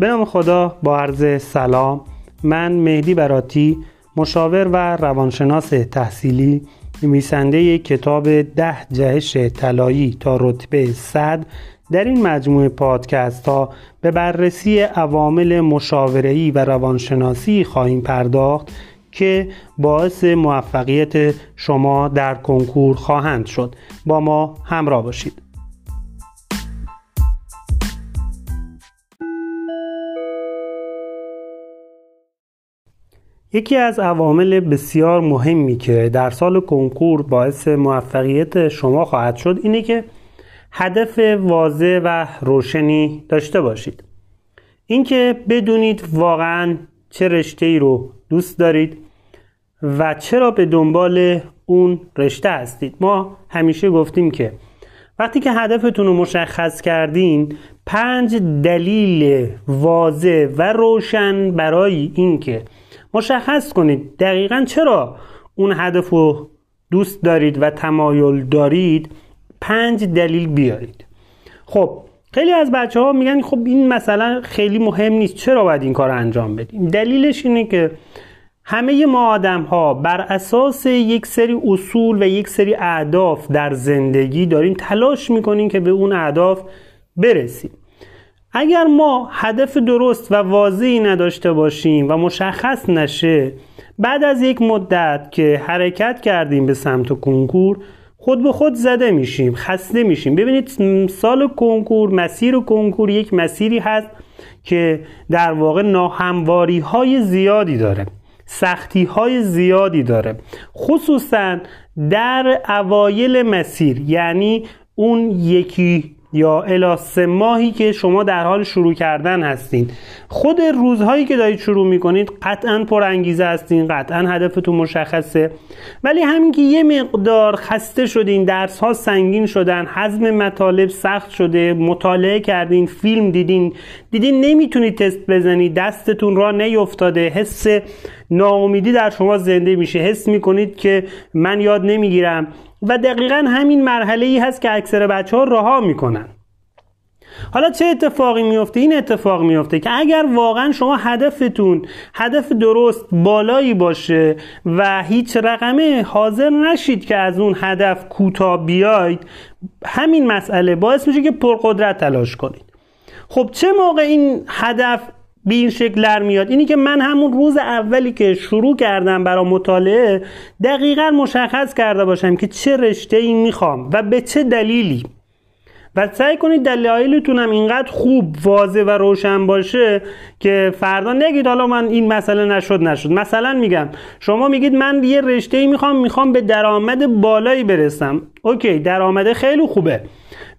به نام خدا با عرض سلام. من مهدی براتی مشاور و روانشناس تحصیلی نویسنده کتاب ده جهش طلایی تا رتبه صد در این مجموعه پادکست ها به بررسی عوامل مشاوره‌ای و روانشناسی خواهیم پرداخت که باعث موفقیت شما در کنکور خواهند شد. با ما همراه باشید. یکی از عوامل بسیار مهمی که در سال کنکور باعث موفقیت شما خواهد شد اینه که هدف واضح و روشنی داشته باشید. اینکه بدونید واقعا چه رشته ای رو دوست دارید و چرا به دنبال اون رشته هستید. ما همیشه گفتیم که وقتی که هدفتون رو مشخص کردین پنج دلیل واضح و روشن برای اینکه مشخص کنید. دقیقا چرا اون هدف رو دوست دارید و تمایل دارید پنج دلیل بیارید. خب خیلی از بچه ها میگن خب این مثلا خیلی مهم نیست. چرا باید این کار انجام بدیم؟ دلیلش اینه که همه ما آدم ها بر اساس یک سری اصول و یک سری اهداف در زندگی داریم تلاش می‌کنیم که به اون اهداف برسیم. اگر ما هدف درست و واضحی نداشته باشیم و مشخص نشه بعد از یک مدت که حرکت کردیم به سمت کنکور خود به خود زده میشیم خسته میشیم. ببینید سال کنکور مسیر کنکور یک مسیری هست که در واقع ناهمواری های زیادی داره سختی های زیادی داره. خصوصا در اوایل مسیر یعنی اون یکی یا الی سه ماهی که شما در حال شروع کردن هستین. خود روزهایی که دارید شروع می‌کنید قطعا پر انگیزه هستین قطعا هدفتون مشخصه. ولی همین که یه مقدار خسته شدین درس ها سنگین شدن حزم مطالب سخت شده مطالعه کردین فیلم دیدین دیدین نمی‌تونید تست بزنید دستتون را نیفتاده حس ناامیدی در شما زنده میشه. حس می‌کنید که من یاد نمی‌گیرم. و دقیقا همین مرحله ای هست که اکثر بچه ها رها می‌کنن. حالا چه اتفاقی میفته این اتفاق میفته که اگر واقعا شما هدفتون هدف درست بالایی باشه و هیچ رقمه حاضر نشید که از اون هدف کوتاه بیاید همین مسئله باعث میشه که پرقدرت تلاش کنید. خب چه موقع این هدف به این شکل در میاد. اینی که من همون روز اولی که شروع کردم برای مطالعه دقیقا مشخص کرده باشم که چه رشته ای می‌خوام و به چه دلیلی. و سعی کنید دلایلتونم اینقدر خوب واضح و روشن باشه که فردا نگید حالا من این مسئله نشد نشد. مثلا میگم شما میگید من یه رشته ای می‌خوام می‌خوام به درآمد بالایی برسم. اوکی درآمد خیلی خوبه.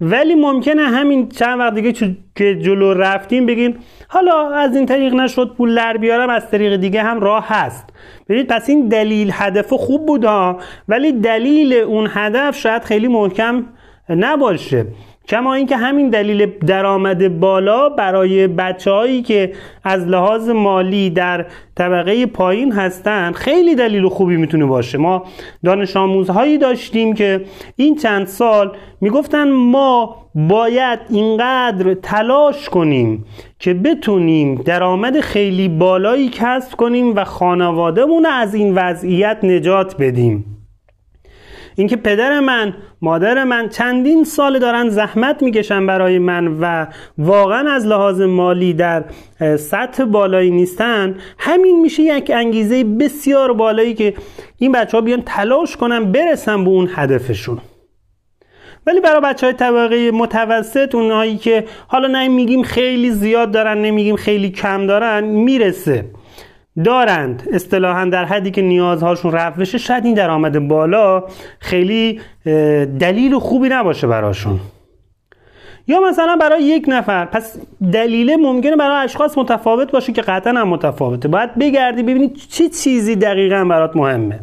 ولی ممکنه همین چند وقت دیگه که جلو رفتیم بگیم حالا از این طریق نشد پول در بیارم از طریق دیگه هم راه هست. ببینید پس این دلیل هدف خوب بود ها ولی دلیل اون هدف شاید خیلی محکم نباشه. کما اینکه همین دلیل درآمد بالا برای بچههایی که از لحاظ مالی در طبقه پایین هستن خیلی دلیل خوبی می‌تونه باشه. ما دانش آموزهایی داشتیم که این چند سال می‌گفتن ما باید اینقدر تلاش کنیم که بتونیم درآمد خیلی بالایی کسب کنیم و خانوادهمون از این وضعیت نجات بدیم. اینکه پدر من مادر من چندین سال دارن زحمت می‌کشن برای من و واقعا از لحاظ مالی در سطح بالایی نیستن همین میشه یک انگیزه بسیار بالایی که این بچه ها بیان تلاش کنن برسن به اون هدفشون. ولی برای بچه های طبقه متوسط اونهایی که حالا نه میگیم خیلی زیاد دارن نمیگیم خیلی کم دارن می‌رسه. دارند. اصطلاحا در حدی که نیازهاشون رفت بشه شاید این درآمد بالا خیلی دلیل خوبی نباشه براشون. یا مثلا برای یک نفر پس دلیل ممکنه برای اشخاص متفاوت باشه که قطعا هم متفاوته. باید بگردی ببینید چه چیزی دقیقا برات مهمه.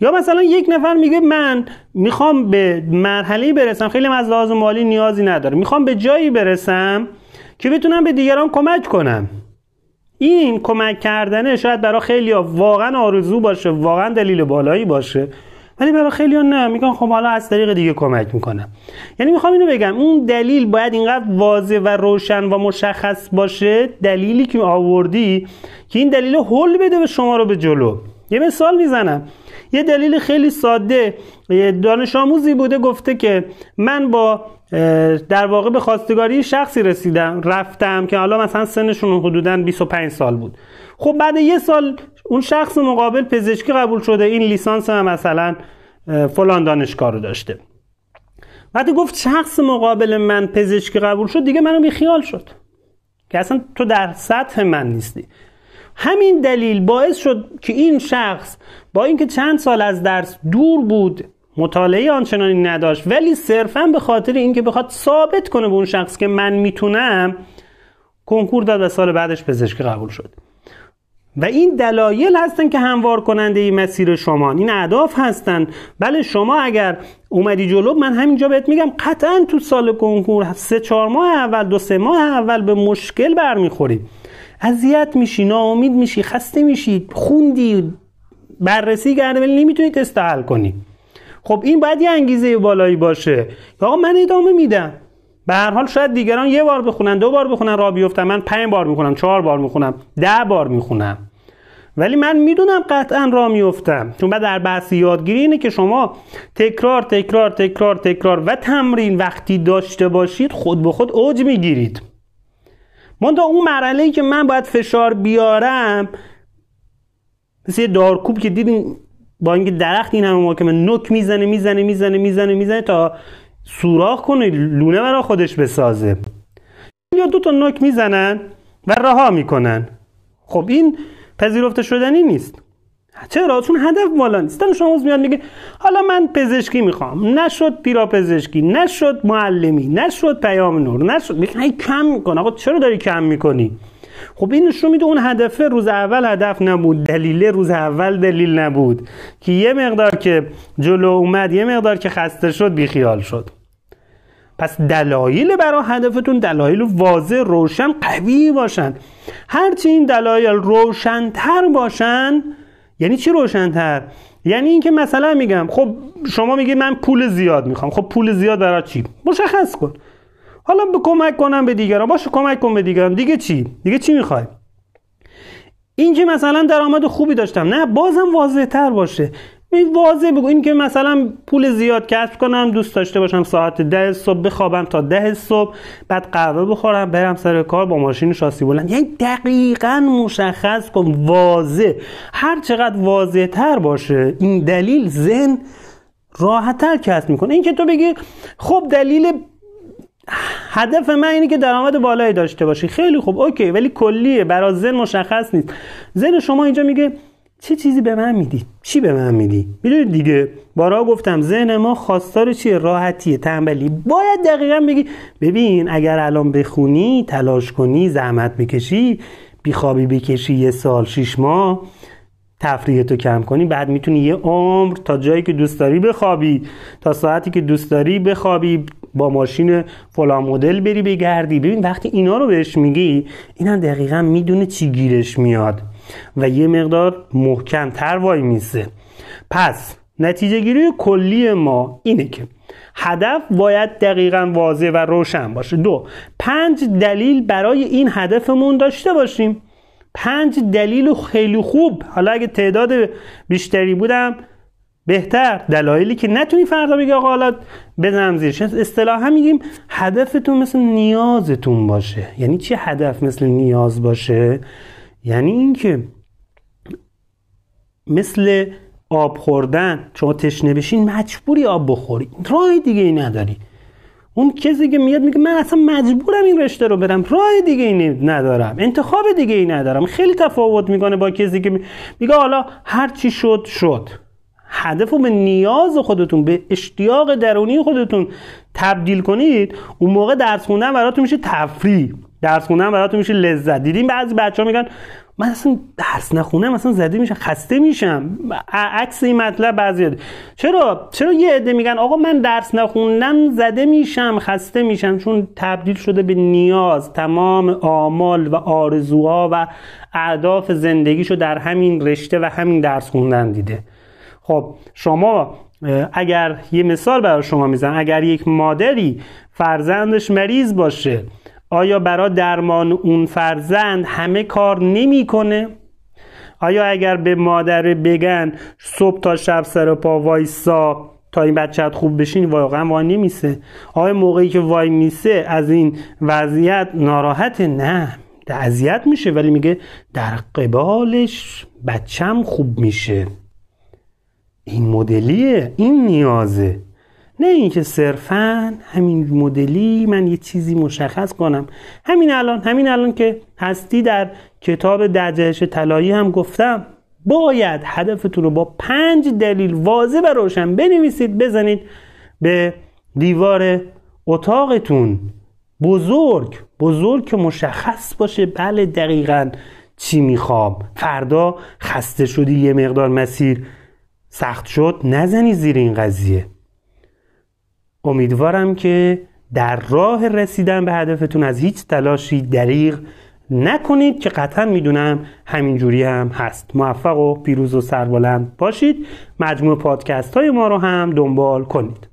یا مثلا یک نفر میگه من می‌خوام به مرحله برسم. خیلی از لحاظ مالی نیازی نداره. می‌خوام به جایی برسم که بتونم به دیگران کمک کنم. این کمک کردنه شاید برای خیلی واقعا آرزو باشه واقعا دلیل بالایی باشه. ولی برای خیلی نه میگن خب حالا از طریق دیگه کمک می‌کنم. یعنی می‌خوام اینو بگم اون دلیل باید اینقدر واضح و روشن و مشخص باشه دلیلی که آوردی که این دلیل حل بده به شما رو به جلو. یه مثال می‌زنم. یه دلیل خیلی ساده دانش آموزی بوده گفته که من با در واقع به خواستگاری شخصی رسیدم رفتم که حالا مثلا سنشون حدودا 25 سال بود. خب بعد یه سال اون شخص مقابل پزشکی قبول شده این لیسانس هم مثلا فلان دانشگاه رو داشته. وقتی گفت شخص مقابل من پزشکی قبول شد دیگه منو خیال شد. که اصلا تو در سطح من نیستی. همین دلیل باعث شد که این شخص با اینکه چند سال از درس دور بود مطالعه آنچنانی نداشت. ولی صرفا به خاطر اینکه بخواد ثابت کنه به اون شخص که من می‌تونم کنکور داد و سال بعدش پزشکی قبول شد. و این دلایل هستن که هموار کننده این مسیر شما این اهداف هستن. بله شما اگر اومدی جلو من همینجا بهت میگم قطعا تو سال کنکور سه چهار ماه اول دو سه ماه اول به مشکل برمیخوری. اذیت میشی ناامید میشی خسته میشی خوندی بررسی کرده ولی نمی‌تونی تست حل کنی. خب این باید یه انگیزه بالایی باشه. آقا من ادامه میدم. به هر حال شاید دیگران یه بار بخونن دو بار بخونن را بیفتن. من پنج بار می‌خونم چهار بار می‌خونم ده بار می‌خونم. ولی من می‌دونم قطعا را میفتم. چون بعد در بحث یادگیری اینه که شما تکرار تکرار تکرار تکرار و تمرین وقتی داشته باشید خود به خود اوج می‌گیرید. من اون مرحله ای که من باید فشار بیارم مثل یه دارکوب که دیدین با اینکه درخت این همه محکمه نک می‌زنه می‌زنه می‌زنه می‌زنه می‌زنه تا سوراخ کنه لونه برا خودش بسازه. یا دو تا نک می‌زنن و رها می‌کنن. خب این پذیرفته شدنی نیست. چرا؟ چون هدف بالا نیست. آموز میاد میگه حالا من پزشکی می‌خوام. نشد پیرا پزشکی نشد معلمی نشد پیام نور نشد. میگه کم می‌کنه. آقا چرا داری کم می‌کنی؟ خب این نشون میده اون هدف روز اول هدف نبود دلیل روز اول دلیل نبود. که یه مقدار که جلو اومد یه مقدار که خسته شد بیخیال شد. پس دلایل برای هدفتون دلایل واضح روشن قوی باشن. هرچی این دلایل روشنتر باشن یعنی چی روشنتر؟ یعنی اینکه مثلا میگم خب شما میگید من پول زیاد می‌خوام. خب پول زیاد برای چی؟ مشخص کن. حالا به کمک کنم به دیگران. باشه کمک کن به دیگران. دیگه چی؟ دیگه چی می‌خوای؟ اینکه مثلا درآمد خوبی داشتم. نه بازم واضح تر باشه واضح بگو. این که مثلا پول زیاد کسب کنم دوست داشته باشم ساعت ده صبح بخوابم تا ده صبح بعد قهوه بخورم برم سر کار با ماشین شاسی بلند. یعنی دقیقا مشخص کن. واضح. هر چقدر واضح تر باشه این دلیل ذهن راحت تر کسب می‌کنه. این که تو بگی خب دلیل هدف من اینه که درآمد بالایی داشته باشی. خیلی خوب. اوکی. ولی کلیه. برای ذهن مشخص نیست. ذهن شما اینجا میگه چه چیزی به من میدی؟ چی به من میدی؟ می‌دونید دیگه. بارا گفتم ذهن ما خواستار چیه؟ راحتیه. تنبلی. باید دقیقا بگی ببین اگر الان بخونی تلاش کنی زحمت بکشی بیخوابی بکشی یه سال شیش ماه تفریحتو کم کنی بعد می‌تونی یه عمر تا جایی که دوست داری بخوابی. تا ساعتی که دوست داری بخوابی. با ماشین فلان مدل بری بگردی ببین وقتی اینا رو بهش میگی اینم دقیقا می‌دونه چی گیرش میاد و یه مقدار محکم تر وای میسه. پس نتیجه گیری کلی ما اینه که هدف باید دقیقا واضح و روشن باشه. دو پنج دلیل برای این هدفمون داشته باشیم. پنج دلیل خیلی خوب. حالا اگه تعداد بیشتری بودم بهتر. دلایلی که نتونی فردا بگی آقا حالا بزنم زیرش. اصطلاحا میگیم هدفتون مثل نیازتون باشه. یعنی چی هدف مثل نیاز باشه؟ یعنی اینکه مثل آب خوردن شما تشنه بشین مجبوری آب بخوری. راه دیگه ای نداری. اون کسی که میاد میگه من اصلا مجبورم این رشته رو برم راه دیگه ای ندارم. انتخاب دیگه ای ندارم. خیلی تفاوت می‌کنه با کسی که میگه حالا هر چی شد شد. هدف رو به نیاز خودتون به اشتیاق درونی خودتون تبدیل کنید اون موقع درس خوندن براتون میشه تفریح. درس خوندن براتون میشه لذت. دیدیم بعضی بچه ها میگن من اصلا درس نخونم مثلا زده میشم خسته میشم. عکس این مطلب بعضی چرا؟ چرا یه عده میگن آقا من درس نخوندم زده میشم خسته میشم. چون تبدیل شده به نیاز تمام آمال و آرزوها و اهداف زندگیشو در همین رشته و همین درس خوندن دیده. خب شما اگر یه مثال برای شما میزن اگر یک مادری فرزندش مریض باشه آیا برای درمان اون فرزند همه کار نمی‌کنه؟ آیا اگر به مادر بگن صبح تا شب سر پا وایسا تا این بچت خوب بشین واقعا وای نمیسه. آیا موقعی که وای میسه از این وضعیت ناراحت نه اذیت میشه ولی میگه در قبالش بچم خوب میشه. این مدلیه این نیازه. نه اینکه صرفا همین مدلی من یه چیزی مشخص کنم. همین الان همین الان که هستی در کتاب دجهش طلایی هم گفتم باید هدفتون رو با پنج دلیل واضح و روشن بنویسید بزنید به دیوار اتاقتون. بزرگ بزرگ که مشخص باشه بله دقیقا چی می‌خوام. فردا خسته شدی یه مقدار مسیر. سخت شد نزنی زیر این قضیه. امیدوارم که در راه رسیدن به هدفتون از هیچ تلاشی دریغ نکنید که قطعا می‌دونم همینجوری هم هست. موفق و پیروز و سربلند باشید. مجموع پادکست های ما رو هم دنبال کنید.